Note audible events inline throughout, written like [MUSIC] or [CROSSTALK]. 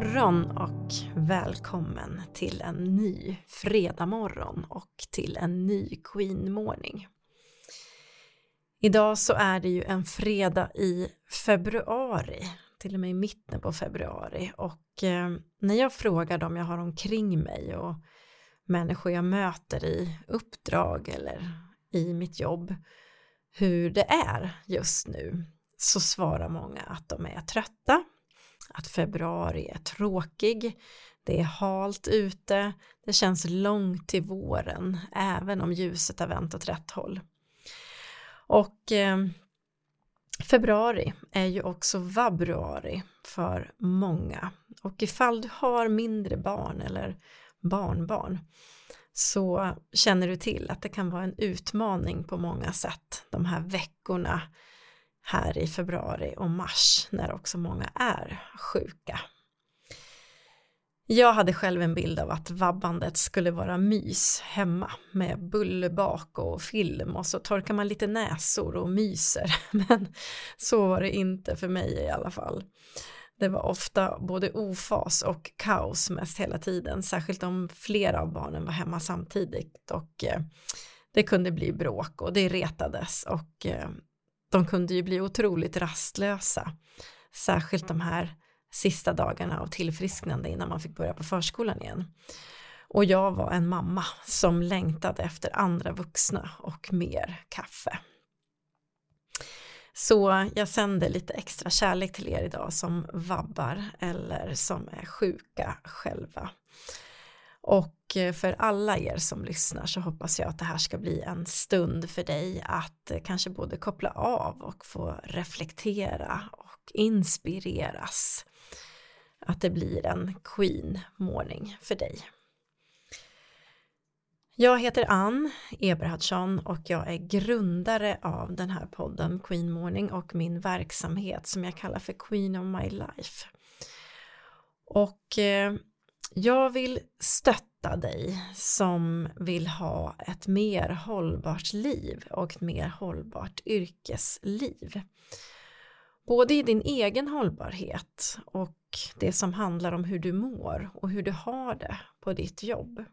Morgon och välkommen till en ny fredagmorgon och till en ny Queen Morning. Idag så är det ju en fredag i februari, till och med i mitten på februari och eh, när jag frågar dem jag har omkring mig och människor jag möter i uppdrag eller i mitt jobb hur det är just nu så svarar många att de är trötta, att februari är tråkig, det är halt ute, det känns långt till våren även om ljuset har vänt åt rätt håll. Och eh, februari är ju också vabruari för många. Och ifall du har mindre barn eller barnbarn så känner du till att det kan vara en utmaning på många sätt de här veckorna här i februari och mars när också många är sjuka. Jag hade själv en bild av att vabbandet skulle vara mys hemma med bullebak och film och så torkar man lite näsor och myser [LAUGHS] men så var det inte för mig i alla fall. Det var ofta både ofas och kaos mest hela tiden, särskilt om flera av barnen var hemma samtidigt och eh, det kunde bli bråk och det retades och eh, de kunde ju bli otroligt rastlösa, särskilt de här sista dagarna av tillfrisknande innan man fick börja på förskolan igen. Och jag var en mamma som längtade efter andra vuxna och mer kaffe. Så jag sänder lite extra kärlek till er idag som vabbar eller som är sjuka själva. Och eh, för alla er som lyssnar så hoppas jag att det här ska bli en stund för dig att eh, kanske både koppla av och få reflektera och inspireras. Att det blir en Queen morning för dig. Jag heter Ann Eberhardsson och jag är grundare av den här podden Queen Morning och min verksamhet som jag kallar för Queen of My Life. Och eh, jag vill stötta dig som vill ha ett mer hållbart liv och ett mer hållbart yrkesliv. Både i din egen hållbarhet och det som handlar om hur du mår och hur du har det på ditt jobb.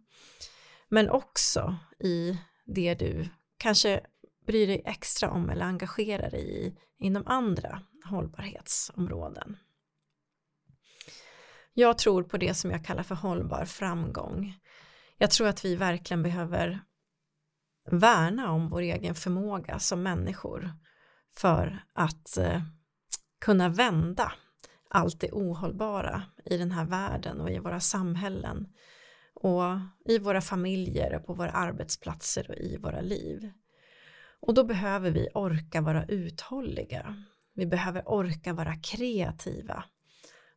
Men också i det du kanske bryr dig extra om eller engagerar dig i inom andra hållbarhetsområden. Jag tror på det som jag kallar för hållbar framgång. Jag tror att vi verkligen behöver värna om vår egen förmåga som människor för att eh, kunna vända allt det ohållbara i den här världen och i våra samhällen och i våra familjer och på våra arbetsplatser och i våra liv. Och då behöver vi orka vara uthålliga. Vi behöver orka vara kreativa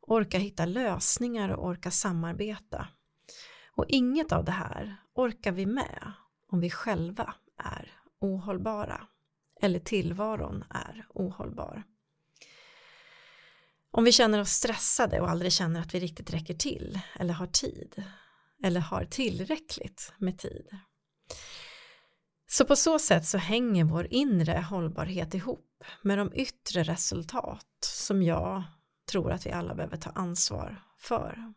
orka hitta lösningar och orka samarbeta. Och inget av det här orkar vi med om vi själva är ohållbara eller tillvaron är ohållbar. Om vi känner oss stressade och aldrig känner att vi riktigt räcker till eller har tid eller har tillräckligt med tid. Så på så sätt så hänger vår inre hållbarhet ihop med de yttre resultat som jag tror att vi alla behöver ta ansvar för.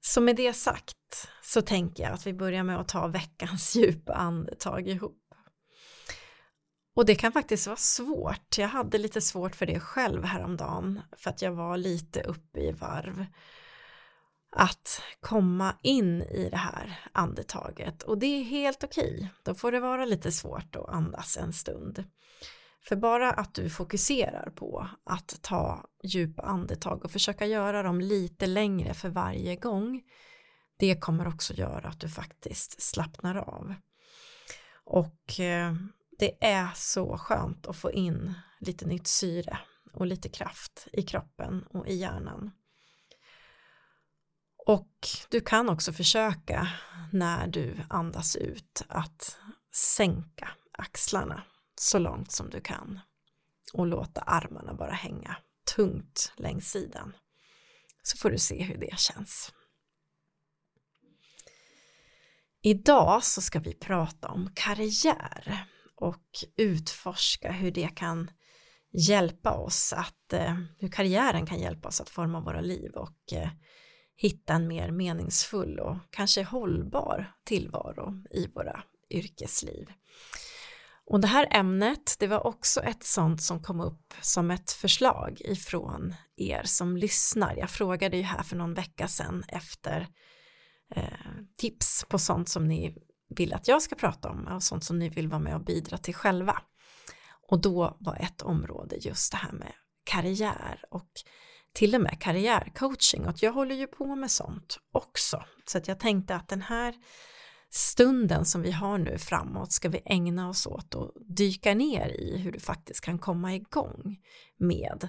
Så med det sagt så tänker jag att vi börjar med att ta veckans [LAUGHS] djupa andetag ihop. Och det kan faktiskt vara svårt. Jag hade lite svårt för det själv häromdagen för att jag var lite uppe i varv. Att komma in i det här andetaget och det är helt okej. Då får det vara lite svårt att andas en stund. För bara att du fokuserar på att ta djupa andetag och försöka göra dem lite längre för varje gång det kommer också göra att du faktiskt slappnar av. Och eh, det är så skönt att få in lite nytt syre och lite kraft i kroppen och i hjärnan. Och du kan också försöka när du andas ut att sänka axlarna så långt som du kan och låta armarna bara hänga tungt längs sidan så får du se hur det känns. Idag så ska vi prata om karriär och utforska hur det kan hjälpa oss att, eh, hur karriären kan hjälpa oss att forma våra liv och eh, hitta en mer meningsfull och kanske hållbar tillvaro i våra yrkesliv. Och det här ämnet, det var också ett sånt som kom upp som ett förslag ifrån er som lyssnar. Jag frågade ju här för någon vecka sedan efter eh, tips på sånt som ni vill att jag ska prata om och sånt som ni vill vara med och bidra till själva. Och då var ett område just det här med karriär och till och med karriärcoaching och jag håller ju på med sånt också. Så att jag tänkte att den här stunden som vi har nu framåt ska vi ägna oss åt och dyka ner i hur du faktiskt kan komma igång med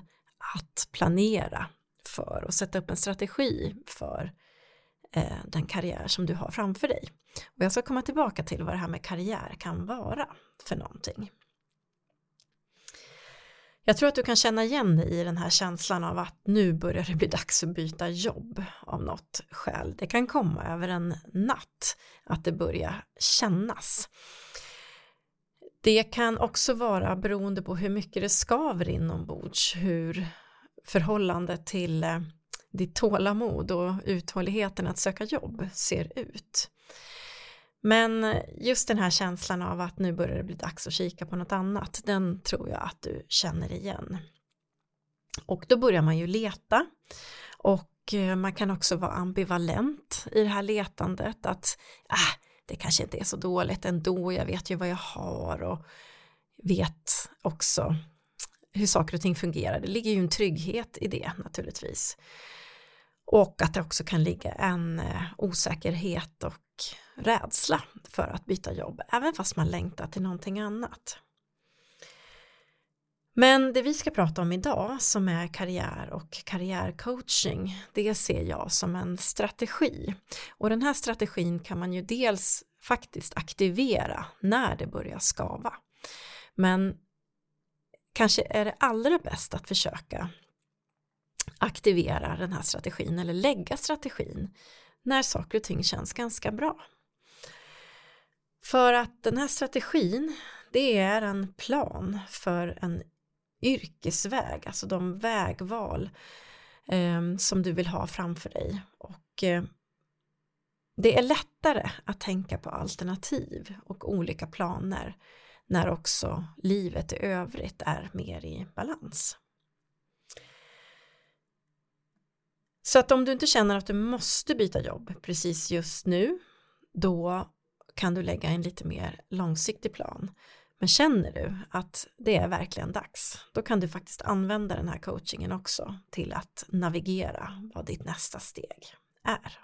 att planera för och sätta upp en strategi för eh, den karriär som du har framför dig. Och jag ska komma tillbaka till vad det här med karriär kan vara för någonting. Jag tror att du kan känna igen dig i den här känslan av att nu börjar det bli dags att byta jobb av något skäl. Det kan komma över en natt att det börjar kännas. Det kan också vara beroende på hur mycket det skaver inombords, hur förhållandet till eh, ditt tålamod och uthålligheten att söka jobb ser ut. Men just den här känslan av att nu börjar det bli dags att kika på något annat, den tror jag att du känner igen. Och då börjar man ju leta och eh, man kan också vara ambivalent i det här letandet att äh, det kanske inte är så dåligt ändå, jag vet ju vad jag har och vet också hur saker och ting fungerar. Det ligger ju en trygghet i det naturligtvis. Och att det också kan ligga en eh, osäkerhet och rädsla för att byta jobb, även fast man längtar till någonting annat. Men det vi ska prata om idag som är karriär och karriärcoaching, det ser jag som en strategi. Och den här strategin kan man ju dels faktiskt aktivera när det börjar skava. Men kanske är det allra bäst att försöka aktivera den här strategin eller lägga strategin när saker och ting känns ganska bra. För att den här strategin det är en plan för en yrkesväg, alltså de vägval eh, som du vill ha framför dig. Och eh, det är lättare att tänka på alternativ och olika planer när också livet i övrigt är mer i balans. Så att om du inte känner att du måste byta jobb precis just nu, då kan du lägga en lite mer långsiktig plan. Men känner du att det är verkligen dags, då kan du faktiskt använda den här coachingen också till att navigera vad ditt nästa steg är.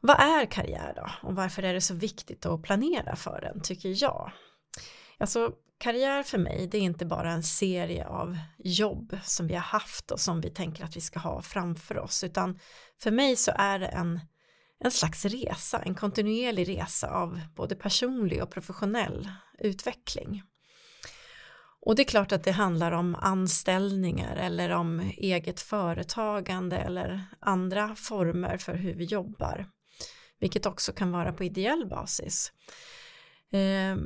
Vad är karriär då och varför är det så viktigt att planera för den tycker jag? Alltså karriär för mig det är inte bara en serie av jobb som vi har haft och som vi tänker att vi ska ha framför oss utan för mig så är det en, en slags resa, en kontinuerlig resa av både personlig och professionell utveckling. Och det är klart att det handlar om anställningar eller om eget företagande eller andra former för hur vi jobbar, vilket också kan vara på ideell basis. Eh,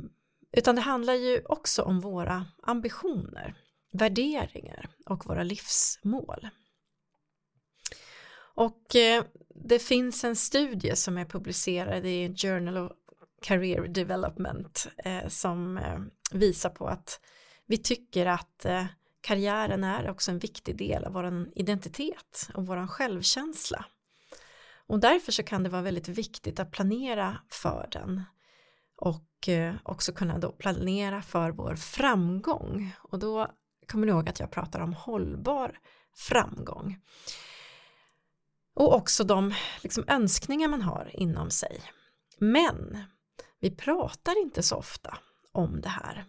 utan det handlar ju också om våra ambitioner, värderingar och våra livsmål. Och eh, det finns en studie som är publicerad i Journal of Career Development eh, som eh, visar på att vi tycker att eh, karriären är också en viktig del av vår identitet och vår självkänsla. Och därför så kan det vara väldigt viktigt att planera för den och eh, också kunna då planera för vår framgång och då kommer ni ihåg att jag pratar om hållbar framgång och också de liksom, önskningar man har inom sig. Men vi pratar inte så ofta om det här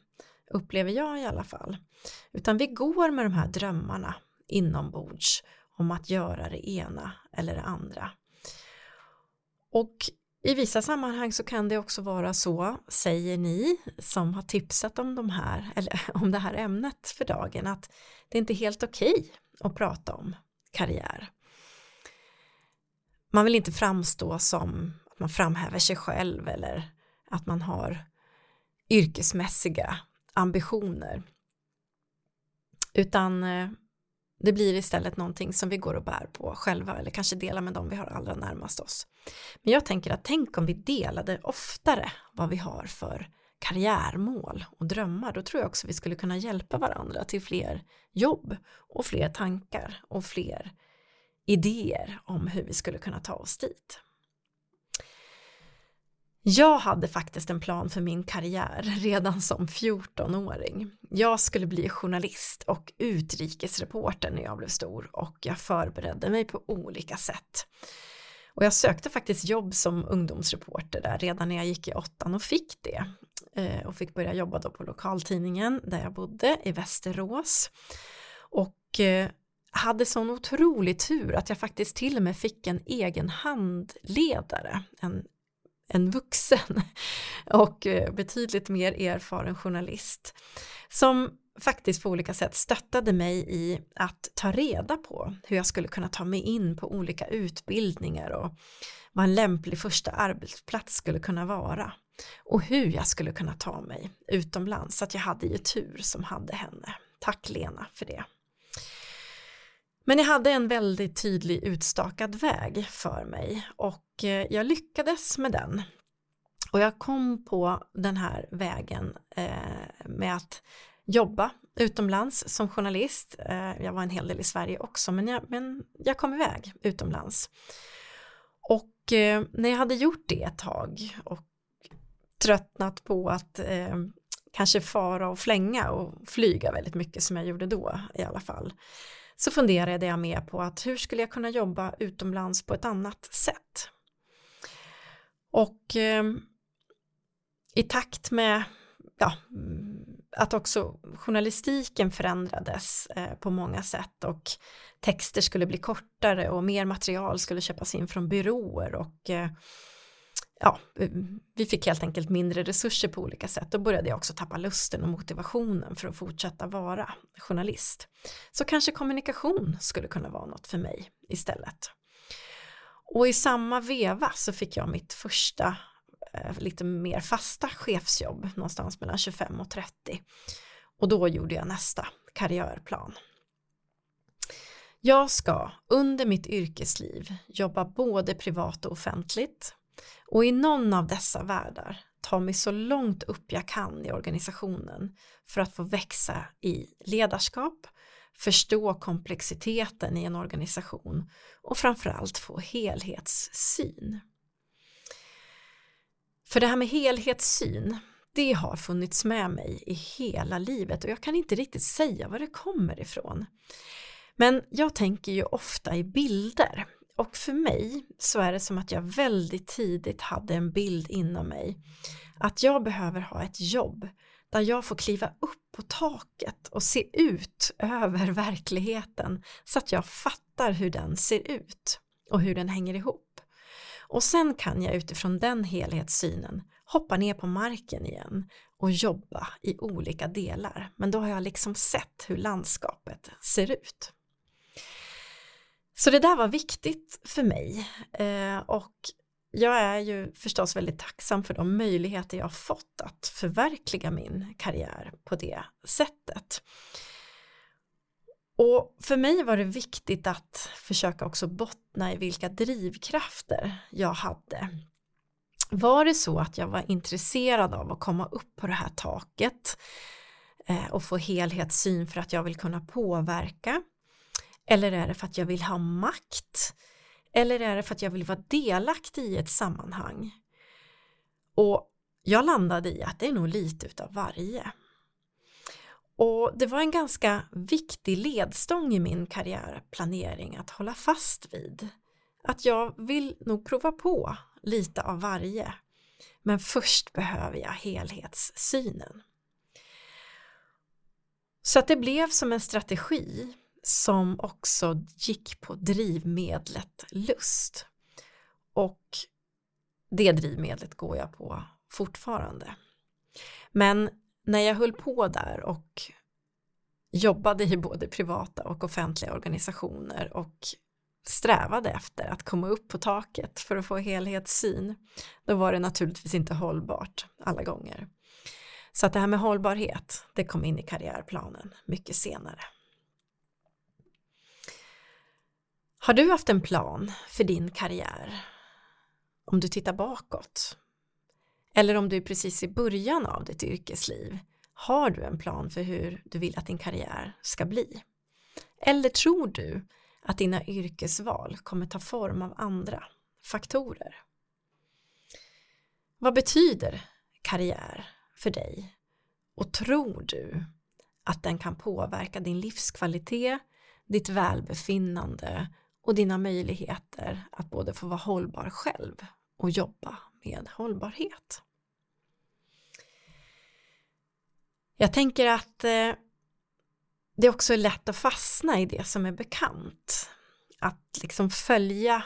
upplever jag i alla fall. Utan vi går med de här drömmarna inombords om att göra det ena eller det andra. Och i vissa sammanhang så kan det också vara så, säger ni som har tipsat om, de här, eller [LAUGHS] om det här ämnet för dagen, att det är inte helt okej okay att prata om karriär. Man vill inte framstå som att man framhäver sig själv eller att man har yrkesmässiga ambitioner. Utan eh, det blir istället någonting som vi går och bär på själva eller kanske delar med dem vi har allra närmast oss. Men jag tänker att tänk om vi delade oftare vad vi har för karriärmål och drömmar, då tror jag också vi skulle kunna hjälpa varandra till fler jobb och fler tankar och fler idéer om hur vi skulle kunna ta oss dit. Jag hade faktiskt en plan för min karriär redan som 14-åring. Jag skulle bli journalist och utrikesreporter när jag blev stor och jag förberedde mig på olika sätt. Och jag sökte faktiskt jobb som ungdomsreporter där redan när jag gick i åttan och fick det. Eh, och fick börja jobba då på lokaltidningen där jag bodde i Västerås. Och eh, hade sån otrolig tur att jag faktiskt till och med fick en egen handledare, en en vuxen [LAUGHS] och eh, betydligt mer erfaren journalist som faktiskt på olika sätt stöttade mig i att ta reda på hur jag skulle kunna ta mig in på olika utbildningar och vad en lämplig första arbetsplats skulle kunna vara och hur jag skulle kunna ta mig utomlands så att jag hade ju tur som hade henne. Tack Lena för det. Men jag hade en väldigt tydlig utstakad väg för mig och eh, jag lyckades med den. Och jag kom på den här vägen eh, med att jobba utomlands som journalist. Eh, jag var en hel del i Sverige också men jag, men jag kom iväg utomlands. Och när jag hade gjort det ett tag och tröttnat på att kanske fara och flänga och flyga väldigt mycket som jag gjorde då i alla fall så funderade jag mer på att hur skulle jag kunna jobba utomlands på ett annat sätt? Och eh, i takt med ja, att också journalistiken förändrades eh, på många sätt och texter skulle bli kortare och mer material skulle köpas in från byråer och eh, ja, eh, vi fick helt enkelt mindre resurser på olika sätt. Då började jag också tappa lusten och motivationen för att fortsätta vara journalist. Så kanske kommunikation skulle kunna vara något för mig istället. Och i samma veva så fick jag mitt första eh, lite mer fasta chefsjobb någonstans mellan 25 och 30. Och då gjorde jag nästa karriärplan. Jag ska under mitt yrkesliv jobba både privat och offentligt och i någon av dessa världar ta mig så långt upp jag kan i organisationen för att få växa i ledarskap, förstå komplexiteten i en organisation och framförallt få helhetssyn. För det här med helhetssyn, det har funnits med mig i hela livet och jag kan inte riktigt säga var det kommer ifrån. Men jag tänker ju ofta i bilder och för mig så är det som att jag väldigt tidigt hade en bild inom mig att jag behöver ha ett jobb där jag får kliva upp på taket och se ut över [LAUGHS] verkligheten så att jag fattar hur den ser ut och hur den hänger ihop. Och sen kan jag utifrån den helhetssynen hoppa ner på marken igen och jobba i olika delar. Men då har jag liksom sett hur landskapet ser ut. Så det där var viktigt för mig eh, och jag är ju förstås väldigt tacksam för de möjligheter jag fått att förverkliga min karriär på det sättet. Och för mig var det viktigt att försöka också bottna i vilka drivkrafter jag hade. Var det så att jag var intresserad av att komma upp på det här taket eh, och få helhetssyn för att jag vill kunna påverka eller är det för att jag vill ha makt? Eller är det för att jag vill vara delaktig i ett sammanhang? Och jag landade i att det är nog lite utav varje. Och det var en ganska viktig ledstång i min karriärplanering att hålla fast vid. Att jag vill nog prova på lite av varje. Men först behöver jag helhetssynen. Så att det blev som en strategi som också gick på drivmedlet lust. Och det drivmedlet går jag på fortfarande. Men när jag höll på där och jobbade i både privata och offentliga organisationer och strävade efter att komma upp på taket för att få helhetssyn, då var det naturligtvis inte hållbart alla gånger. Så att det här med hållbarhet, det kom in i karriärplanen mycket senare. Har du haft en plan för din karriär? Om du tittar bakåt? Eller om du är precis i början av ditt yrkesliv? Har du en plan för hur du vill att din karriär ska bli? Eller tror du att dina yrkesval kommer ta form av andra faktorer? Vad betyder karriär för dig? Och tror du att den kan påverka din livskvalitet, ditt välbefinnande och dina möjligheter att både få vara hållbar själv och jobba med hållbarhet. Jag tänker att eh, det också är lätt att fastna i det som är bekant. Att liksom följa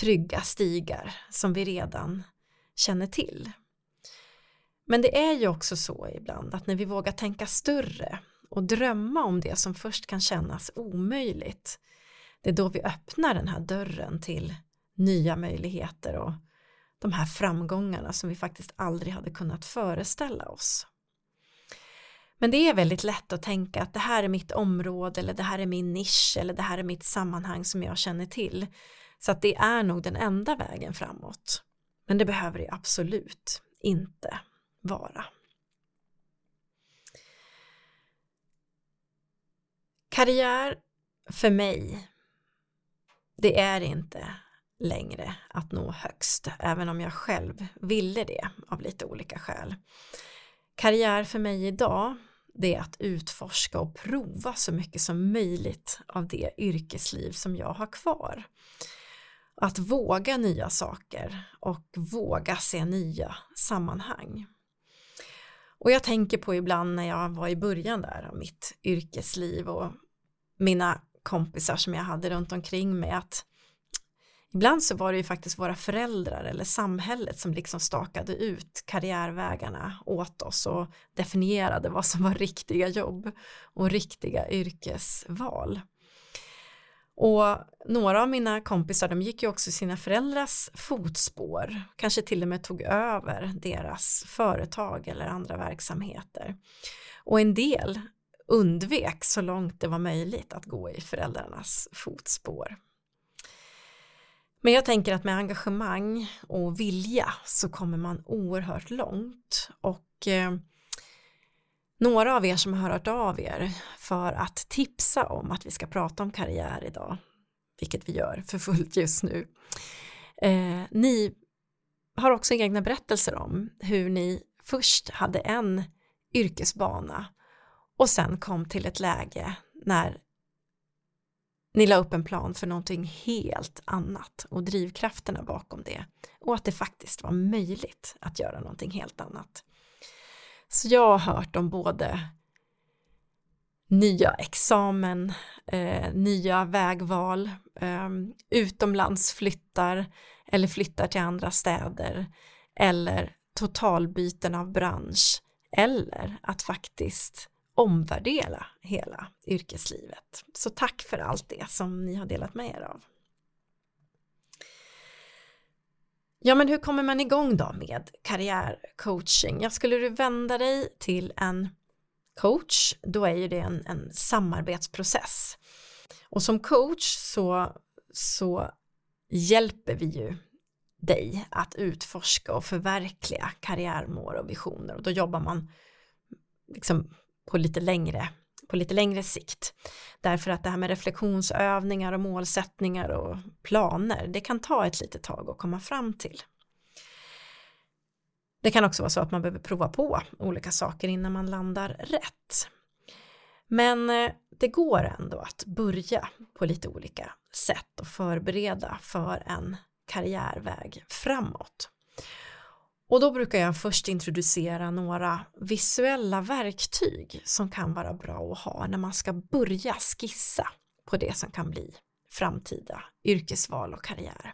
trygga stigar som vi redan känner till. Men det är ju också så ibland att när vi vågar tänka större och drömma om det som först kan kännas omöjligt det är då vi öppnar den här dörren till nya möjligheter och de här framgångarna som vi faktiskt aldrig hade kunnat föreställa oss. Men det är väldigt lätt att tänka att det här är mitt område eller det här är min nisch eller det här är mitt sammanhang som jag känner till. Så att det är nog den enda vägen framåt. Men det behöver det absolut inte vara. Karriär för mig det är inte längre att nå högst, även om jag själv ville det av lite olika skäl. Karriär för mig idag, det är att utforska och prova så mycket som möjligt av det yrkesliv som jag har kvar. Att våga nya saker och våga se nya sammanhang. Och jag tänker på ibland när jag var i början där av mitt yrkesliv och mina kompisar som jag hade runt omkring mig att ibland så var det ju faktiskt våra föräldrar eller samhället som liksom stakade ut karriärvägarna åt oss och definierade vad som var riktiga jobb och riktiga yrkesval. Och några av mina kompisar de gick ju också sina föräldrars fotspår, kanske till och med tog över deras företag eller andra verksamheter. Och en del undvek så långt det var möjligt att gå i föräldrarnas fotspår. Men jag tänker att med engagemang och vilja så kommer man oerhört långt och eh, några av er som har hört av er för att tipsa om att vi ska prata om karriär idag, vilket vi gör för fullt just nu. Eh, ni har också egna berättelser om hur ni först hade en yrkesbana och sen kom till ett läge när ni la upp en plan för någonting helt annat och drivkrafterna bakom det och att det faktiskt var möjligt att göra någonting helt annat. Så jag har hört om både nya examen, eh, nya vägval, eh, utomlandsflyttar eller flyttar till andra städer eller totalbyten av bransch eller att faktiskt omvärdera hela yrkeslivet. Så tack för allt det som ni har delat med er av. Ja, men hur kommer man igång då med karriärcoaching? Ja, skulle du vända dig till en coach, då är ju det en, en samarbetsprocess. Och som coach så, så hjälper vi ju dig att utforska och förverkliga karriärmål och visioner och då jobbar man liksom på lite längre på lite längre sikt. Därför att det här med reflektionsövningar och målsättningar och planer, det kan ta ett litet tag att komma fram till. Det kan också vara så att man behöver prova på olika saker innan man landar rätt. Men eh, det går ändå att börja på lite olika sätt och förbereda för en karriärväg framåt. Och då brukar jag först introducera några visuella verktyg som kan vara bra att ha när man ska börja skissa på det som kan bli framtida yrkesval och karriär.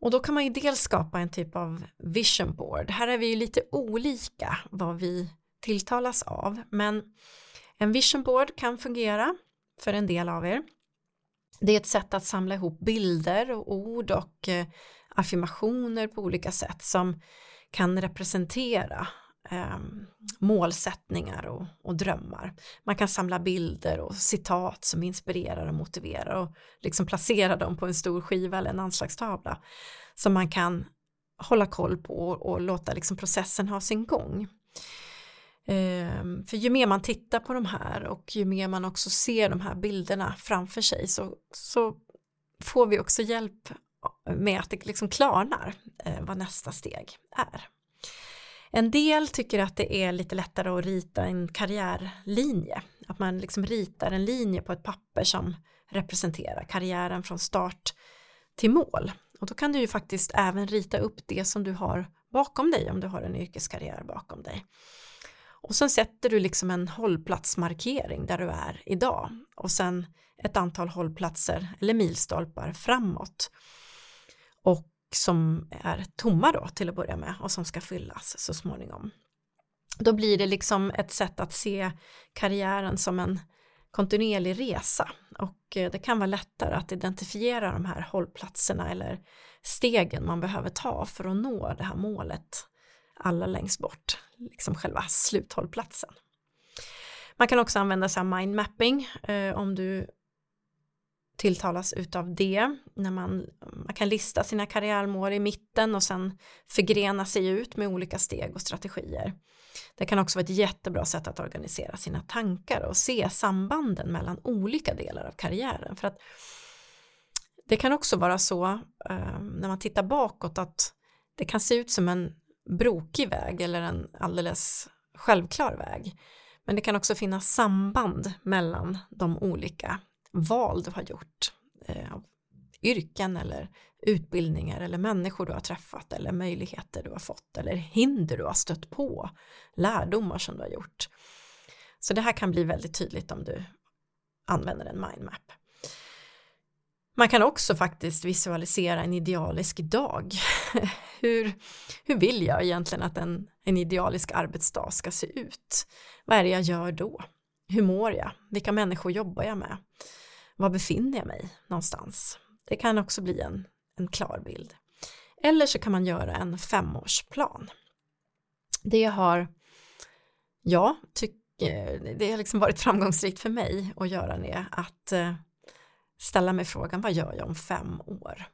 Och då kan man ju dels skapa en typ av vision board. Här är vi ju lite olika vad vi tilltalas av, men en vision board kan fungera för en del av er. Det är ett sätt att samla ihop bilder och ord och eh, affirmationer på olika sätt som kan representera eh, målsättningar och, och, drömmar. Man kan samla bilder och citat som inspirerar och motiverar och liksom placera dem på en stor skiva eller en anslagstavla som man kan hålla koll på och, och låta liksom processen ha sin gång. Ehm, för ju mer man tittar på de här och ju mer man också ser de här bilderna framför sig så, så får vi också hjälp med att det liksom klarnar eh, vad nästa steg är. En del tycker att det är lite lättare att rita en karriärlinje, att man liksom ritar en linje på ett papper som representerar karriären från start till mål. Och då kan du ju faktiskt även rita upp det som du har bakom dig om du har en yrkeskarriär bakom dig. Och sen sätter du liksom en hållplatsmarkering där du är idag och sen ett antal hållplatser eller milstolpar framåt och som är tomma då till att börja med och som ska fyllas så småningom. Då blir det liksom ett sätt att se karriären som en kontinuerlig resa och eh, det kan vara lättare att identifiera de här hållplatserna eller stegen man behöver ta för att nå det här målet allra längst bort, liksom själva sluthållplatsen. Man kan också använda sig av mindmapping eh, om du tilltalas utav det. När man, man kan lista sina karriärmål i mitten och sen förgrena sig ut med olika steg och strategier. Det kan också vara ett jättebra sätt att organisera sina tankar och se sambanden mellan olika delar av karriären. För att det kan också vara så eh, när man tittar bakåt att det kan se ut som en brokig väg eller en alldeles självklar väg. Men det kan också finnas samband mellan de olika val du har gjort. Eh, yrken eller utbildningar eller människor du har träffat eller möjligheter du har fått eller hinder du har stött på, lärdomar som du har gjort. Så det här kan bli väldigt tydligt om du använder en mindmap. Man kan också faktiskt visualisera en idealisk dag. [LAUGHS] hur, hur vill jag egentligen att en, en idealisk arbetsdag ska se ut? Vad är det jag gör då? Hur mår jag? Vilka människor jobbar jag med? Var befinner jag mig någonstans? Det kan också bli en, en klar bild. Eller så kan man göra en femårsplan. Det har jag tycker, eh, det har liksom varit framgångsrikt för mig att göra det, att eh, ställa mig frågan vad gör jag om fem år?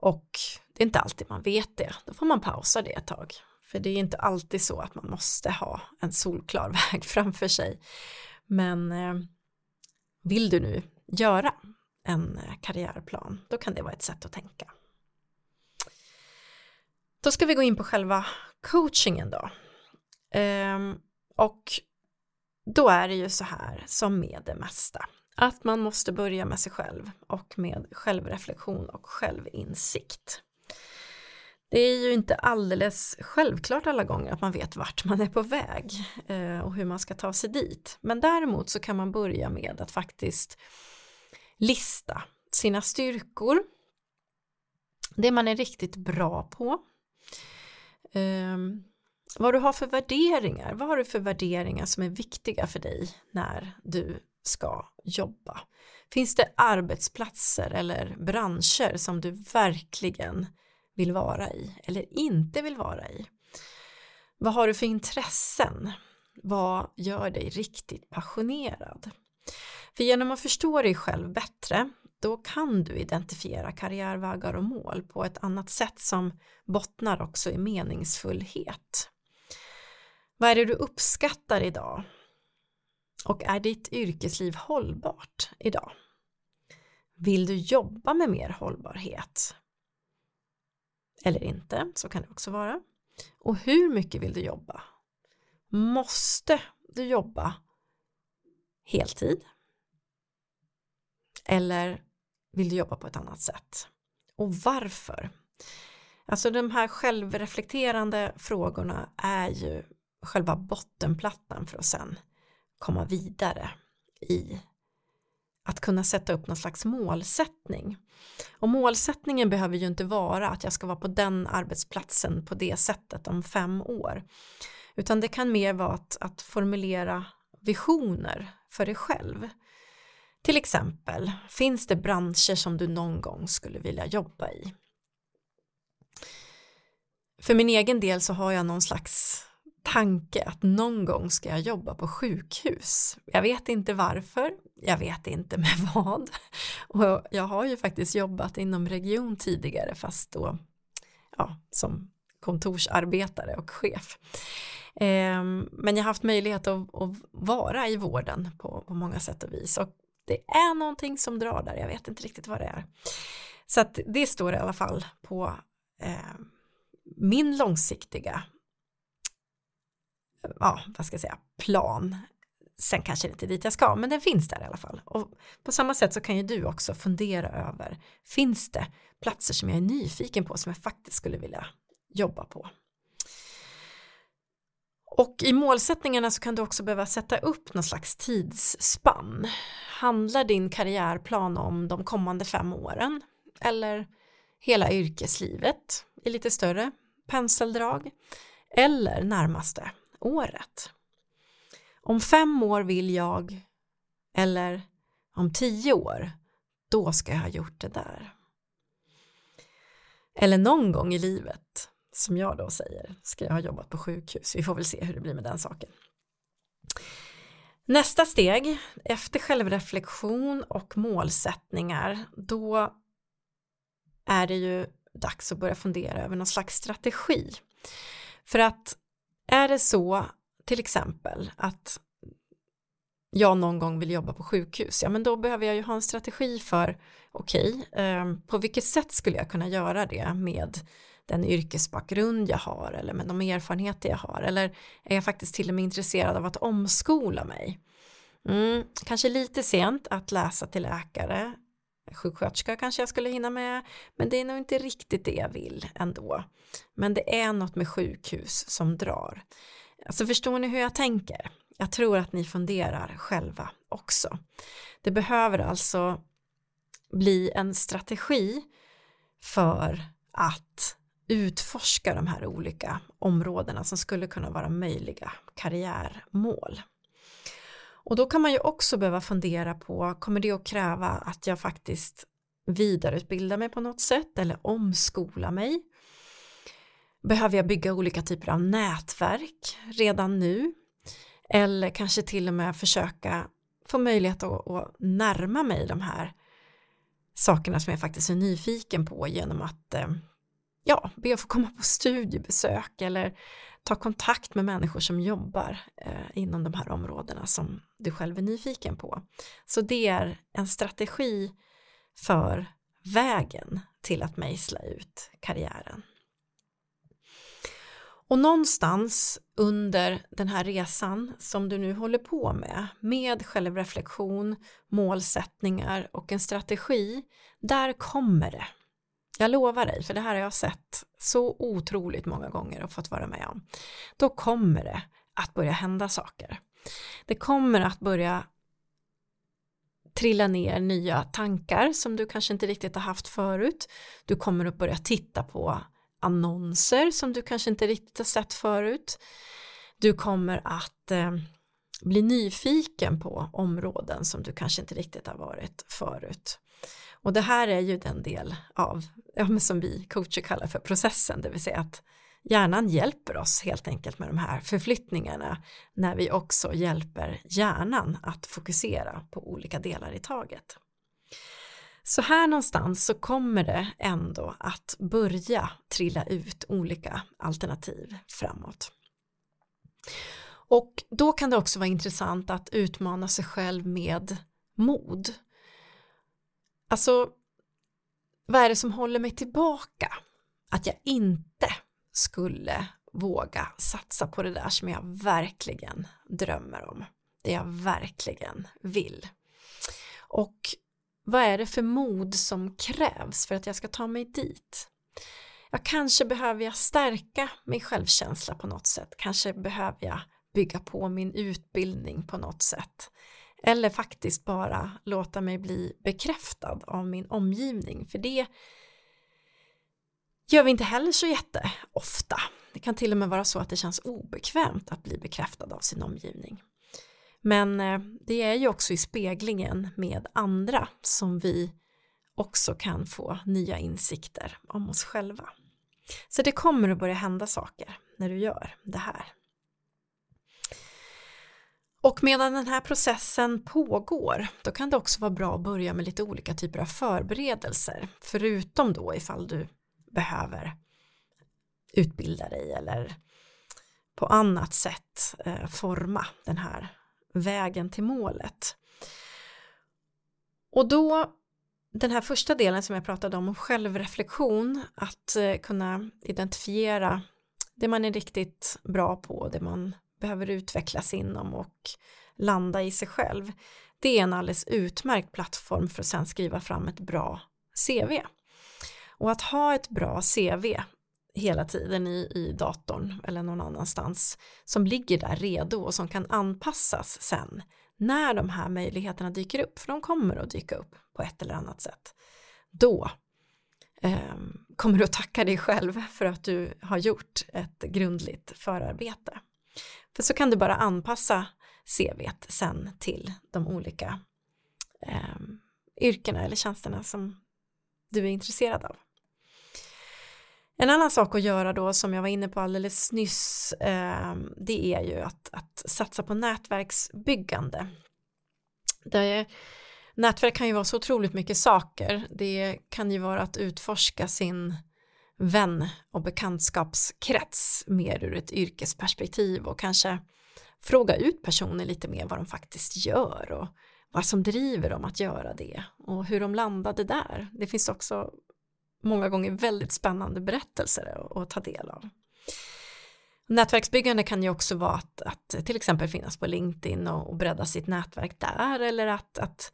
Och det är inte alltid man vet det, då får man pausa det ett tag. För det är inte alltid så att man måste ha en solklar [LAUGHS] väg framför sig. Men eh, vill du nu göra en eh, karriärplan, då kan det vara ett sätt att tänka. Då ska vi gå in på själva coachingen då. Ehm, och då är det ju så här som med det mesta att man måste börja med sig själv och med självreflektion och självinsikt. Det är ju inte alldeles självklart alla gånger att man vet vart man är på väg eh, och hur man ska ta sig dit. Men däremot så kan man börja med att faktiskt lista sina styrkor, det man är riktigt bra på, ehm, vad du har för värderingar, vad har du för värderingar som är viktiga för dig när du ska jobba? Finns det arbetsplatser eller branscher som du verkligen vill vara i eller inte vill vara i? Vad har du för intressen? Vad gör dig riktigt passionerad? För genom att förstå dig själv bättre då kan du identifiera karriärvägar och mål på ett annat sätt som bottnar också i meningsfullhet. Vad är det du uppskattar idag? Och är ditt yrkesliv hållbart idag? Vill du jobba med mer hållbarhet? Eller inte, så kan det också vara. Och hur mycket vill du jobba? Måste du jobba heltid? Eller vill du jobba på ett annat sätt? Och varför? Alltså de här självreflekterande frågorna är ju själva bottenplattan för att sen komma vidare i att kunna sätta upp någon slags målsättning. Och målsättningen behöver ju inte vara att jag ska vara på den arbetsplatsen på det sättet om fem år. Utan det kan mer vara att, att formulera visioner för dig själv. Till exempel, finns det branscher som du någon gång skulle vilja jobba i? För min egen del så har jag någon slags tanke att någon gång ska jag jobba på sjukhus. Jag vet inte varför, jag vet inte med [LAUGHS] vad. Och jag har ju faktiskt jobbat inom region tidigare fast då ja, som kontorsarbetare och chef. Ehm, men jag har haft möjlighet att, att vara i vården på, på många sätt och vis och det är någonting som drar där, jag vet inte riktigt vad det är. Så att det står i alla fall på eh, min långsiktiga ja, vad ska jag säga, plan. Sen kanske det inte är dit jag ska, men den finns där i alla fall. Och på samma sätt så kan ju du också fundera över, finns det platser som jag är nyfiken på som jag faktiskt skulle vilja jobba på? Och i målsättningarna så kan du också behöva sätta upp någon slags tidsspann. Handlar din karriärplan om de kommande fem åren? Eller hela yrkeslivet i lite större penseldrag? Eller närmaste året? Om fem år vill jag, eller om tio år, då ska jag ha gjort det där. Eller någon gång i livet som jag då säger, ska jag ha jobbat på sjukhus. Vi får väl se hur det blir med den saken. Nästa steg efter självreflektion och målsättningar, då är det ju dags att börja fundera över någon slags strategi. För att är det så till exempel att jag någon gång vill jobba på sjukhus, ja men då behöver jag ju ha en strategi för okej, okay, eh, på vilket sätt skulle jag kunna göra det med den yrkesbakgrund jag har eller med de erfarenheter jag har eller är jag faktiskt till och med intresserad av att omskola mig. Mm, kanske lite sent att läsa till läkare, sjuksköterska kanske jag skulle hinna med, men det är nog inte riktigt det jag vill ändå. Men det är något med sjukhus som drar. Alltså förstår ni hur jag tänker? Jag tror att ni funderar själva också. Det behöver alltså bli en strategi för att utforska de här olika områdena som skulle kunna vara möjliga karriärmål. Och då kan man ju också behöva fundera på, kommer det att kräva att jag faktiskt vidareutbildar mig på något sätt eller omskola mig? Behöver jag bygga olika typer av nätverk redan nu? Eller kanske till och med försöka få möjlighet att, att närma mig de här sakerna som jag faktiskt är nyfiken på genom att eh, ja, be att få komma på studiebesök eller ta kontakt med människor som jobbar eh, inom de här områdena som du själv är nyfiken på. Så det är en strategi för vägen till att mejsla ut karriären. Och någonstans under den här resan som du nu håller på med, med självreflektion, målsättningar och en strategi, där kommer det jag lovar dig, för det här har jag sett så otroligt många gånger och fått vara med om. Då kommer det att börja hända saker. Det kommer att börja trilla ner nya tankar som du kanske inte riktigt har haft förut. Du kommer att börja titta på annonser som du kanske inte riktigt har sett förut. Du kommer att eh, bli nyfiken på områden som du kanske inte riktigt har varit förut. Och det här är ju den del av, ja, som vi coacher kallar för processen, det vill säga att hjärnan hjälper oss helt enkelt med de här förflyttningarna när vi också hjälper hjärnan att fokusera på olika delar i taget. Så här någonstans så kommer det ändå att börja trilla ut olika alternativ framåt. Och då kan det också vara intressant att utmana sig själv med mod. Alltså, vad är det som håller mig tillbaka? Att jag inte skulle våga satsa på det där som jag verkligen drömmer om. Det jag verkligen vill. Och vad är det för mod som krävs för att jag ska ta mig dit? Ja, kanske behöver jag stärka min självkänsla på något sätt. Kanske behöver jag bygga på min utbildning på något sätt. Eller faktiskt bara låta mig bli bekräftad av min omgivning. För det gör vi inte heller så jätteofta. Det kan till och med vara så att det känns obekvämt att bli bekräftad av sin omgivning. Men eh, det är ju också i speglingen med andra som vi också kan få nya insikter om oss själva. Så det kommer att börja hända saker när du gör det här. Och medan den här processen pågår, då kan det också vara bra att börja med lite olika typer av förberedelser, förutom då ifall du behöver utbilda dig eller på annat sätt eh, forma den här vägen till målet. Och då den här första delen som jag pratade om, om självreflektion, att eh, kunna identifiera det man är riktigt bra på, det man behöver utvecklas inom och landa i sig själv. Det är en alldeles utmärkt plattform för att sen skriva fram ett bra CV. Och att ha ett bra CV hela tiden i, i datorn eller någon annanstans som ligger där redo och som kan anpassas sen när de här möjligheterna dyker upp, för de kommer att dyka upp på ett eller annat sätt, då eh, kommer du att tacka dig själv för att du har gjort ett grundligt förarbete. För så kan du bara anpassa CVt sen till de olika eh, yrkena eller tjänsterna som du är intresserad av. En annan sak att göra då som jag var inne på alldeles nyss eh, det är ju att, att satsa på nätverksbyggande. Det nätverk kan ju vara så otroligt mycket saker. Det kan ju vara att utforska sin vän och bekantskapskrets mer ur ett yrkesperspektiv och kanske fråga ut personer lite mer vad de faktiskt gör och vad som driver dem att göra det och hur de landade där. Det finns också många gånger väldigt spännande berättelser att, ta del av. Nätverksbyggande kan ju också vara att, att till exempel finnas på LinkedIn och, och bredda sitt nätverk där eller att, att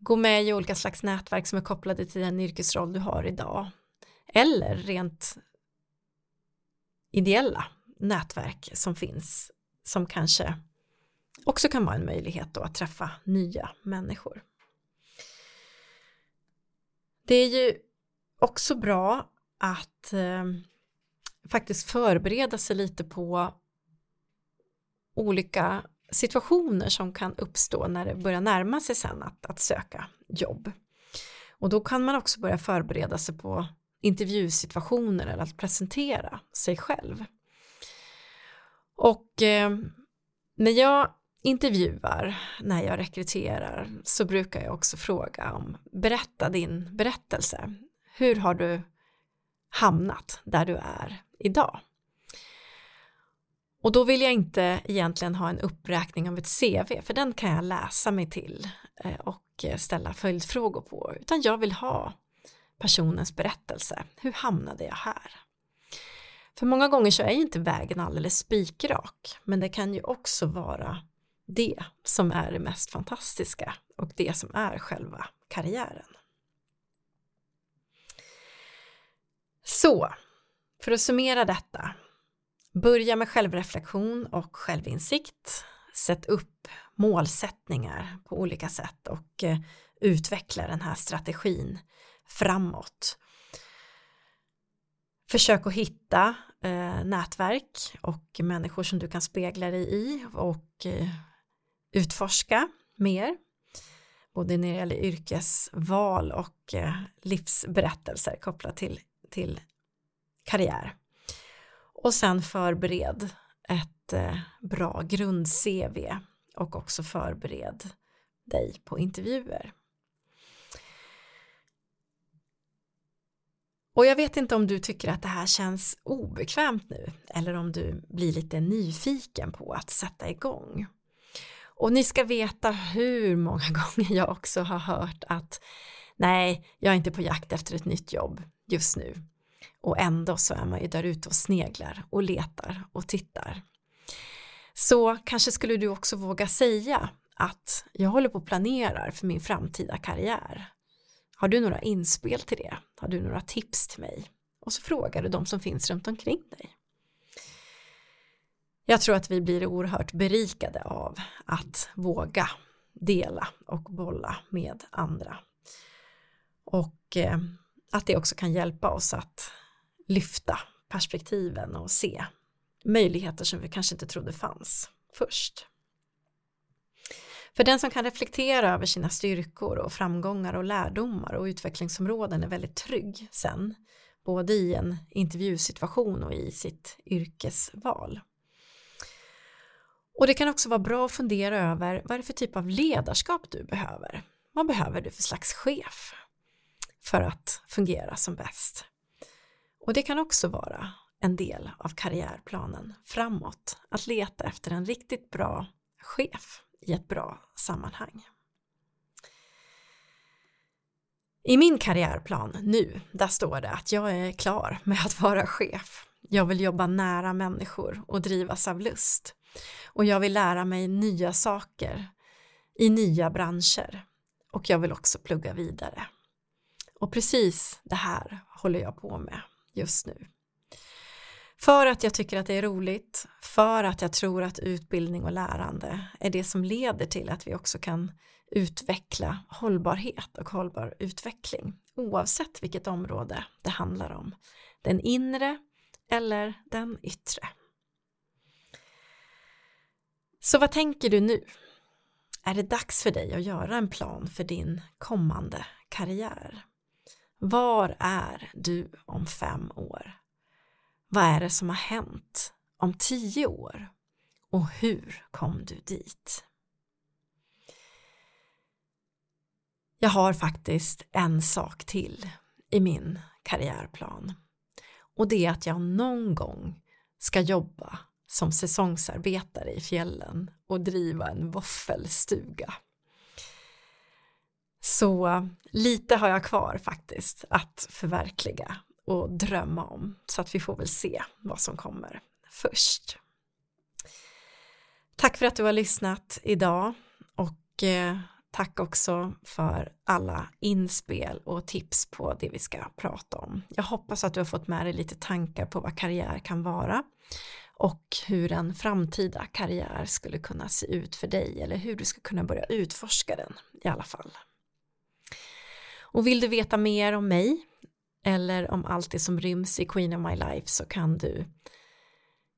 gå med i olika slags nätverk som är kopplade till den yrkesroll du har idag. Eller rent ideella nätverk som finns som kanske också kan vara en möjlighet då att träffa nya människor. Det är ju också bra att eh, faktiskt förbereda sig lite på olika situationer som kan uppstå när det börjar närma sig sen att, att söka jobb. Och då kan man också börja förbereda sig på intervjusituationer eller att presentera sig själv. Och eh, när jag intervjuar, när jag rekryterar så brukar jag också fråga om berätta din berättelse. Hur har du hamnat där du är idag? Och då vill jag inte egentligen ha en uppräkning av ett CV, för den kan jag läsa mig till eh, och ställa följdfrågor på, utan jag vill ha personens berättelse. Hur hamnade jag här? För många gånger så är inte vägen alldeles spikrak, men det kan ju också vara det som är det mest fantastiska och det som är själva karriären. Så, för att summera detta Börja med självreflektion och självinsikt. Sätt upp målsättningar på olika sätt och eh, utveckla den här strategin framåt. Försök att hitta eh, nätverk och människor som du kan spegla dig i och eh, utforska mer. Både när det gäller yrkesval och eh, livsberättelser kopplat till, till karriär. Och sen förbered ett eh, bra grund-CV och också förbered dig på intervjuer. Och jag vet inte om du tycker att det här känns obekvämt nu eller om du blir lite nyfiken på att sätta igång. Och ni ska veta hur många [LAUGHS] gånger jag också har hört att nej, jag är inte på jakt efter ett nytt jobb just nu. Och ändå så är man ju där ute och sneglar och letar och tittar. Så kanske skulle du också våga säga att jag håller på och planerar för min framtida karriär. Har du några inspel till det? Har du några tips till mig? Och så frågar du de som finns runt omkring dig. Jag tror att vi blir oerhört berikade av att våga dela och bolla med andra. Och eh, att det också kan hjälpa oss att lyfta perspektiven och se möjligheter som vi kanske inte trodde fanns först. För den som kan reflektera över sina styrkor och framgångar och lärdomar och utvecklingsområden är väldigt trygg sen, både i en intervjusituation och i sitt yrkesval. Och det kan också vara bra att fundera över vad det är för typ av ledarskap du behöver? Vad behöver du för slags chef för att fungera som bäst? Och det kan också vara en del av karriärplanen framåt, att leta efter en riktigt bra chef i ett bra sammanhang. I min karriärplan nu, där står det att jag är klar med att vara chef. Jag vill jobba nära människor och drivas av lust. Och jag vill lära mig nya saker i nya branscher. Och jag vill också plugga vidare. Och precis det här håller jag på med just nu. För att jag tycker att det är roligt, för att jag tror att utbildning och lärande är det som leder till att vi också kan utveckla hållbarhet och hållbar utveckling oavsett vilket område det handlar om. Den inre eller den yttre. Så vad tänker du nu? Är det dags för dig att göra en plan för din kommande karriär? Var är du om fem år? Vad är det som har hänt om tio år? Och hur kom du dit? Jag har faktiskt en sak till i min karriärplan och det är att jag någon gång ska jobba som säsongsarbetare i fjällen och driva en våffelstuga. Så lite har jag kvar faktiskt att förverkliga och drömma om så att vi får väl se vad som kommer först. Tack för att du har lyssnat idag och eh, tack också för alla inspel och tips på det vi ska prata om. Jag hoppas att du har fått med dig lite tankar på vad karriär kan vara och hur en framtida karriär skulle kunna se ut för dig eller hur du ska kunna börja utforska den i alla fall. Och vill du veta mer om mig eller om allt det som ryms i Queen of My Life så kan du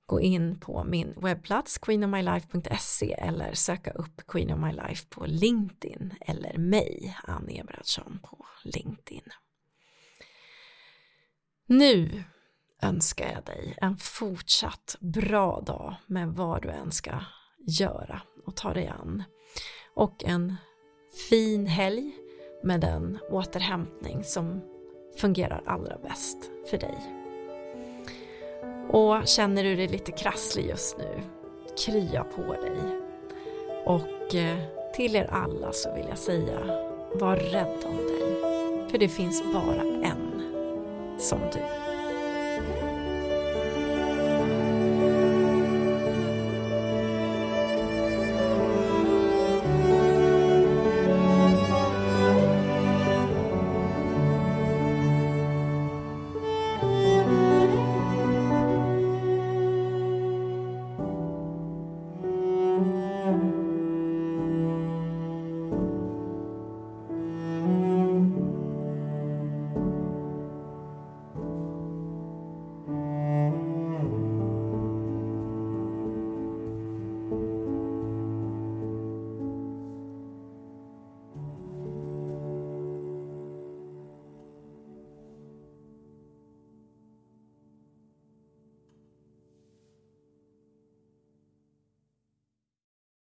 gå in på min webbplats queenofmylife.se eller söka upp Queen of My Life på LinkedIn eller mig, Annie Ebradsson på LinkedIn. Nu önskar jag dig en fortsatt bra dag med vad du än ska göra och ta dig an. Och en fin helg med den återhämtning som fungerar allra bäst för dig. Och känner du dig lite krasslig just nu, krya på dig. Och eh, till er alla så vill jag säga, var rädd om dig. För det finns bara en som du.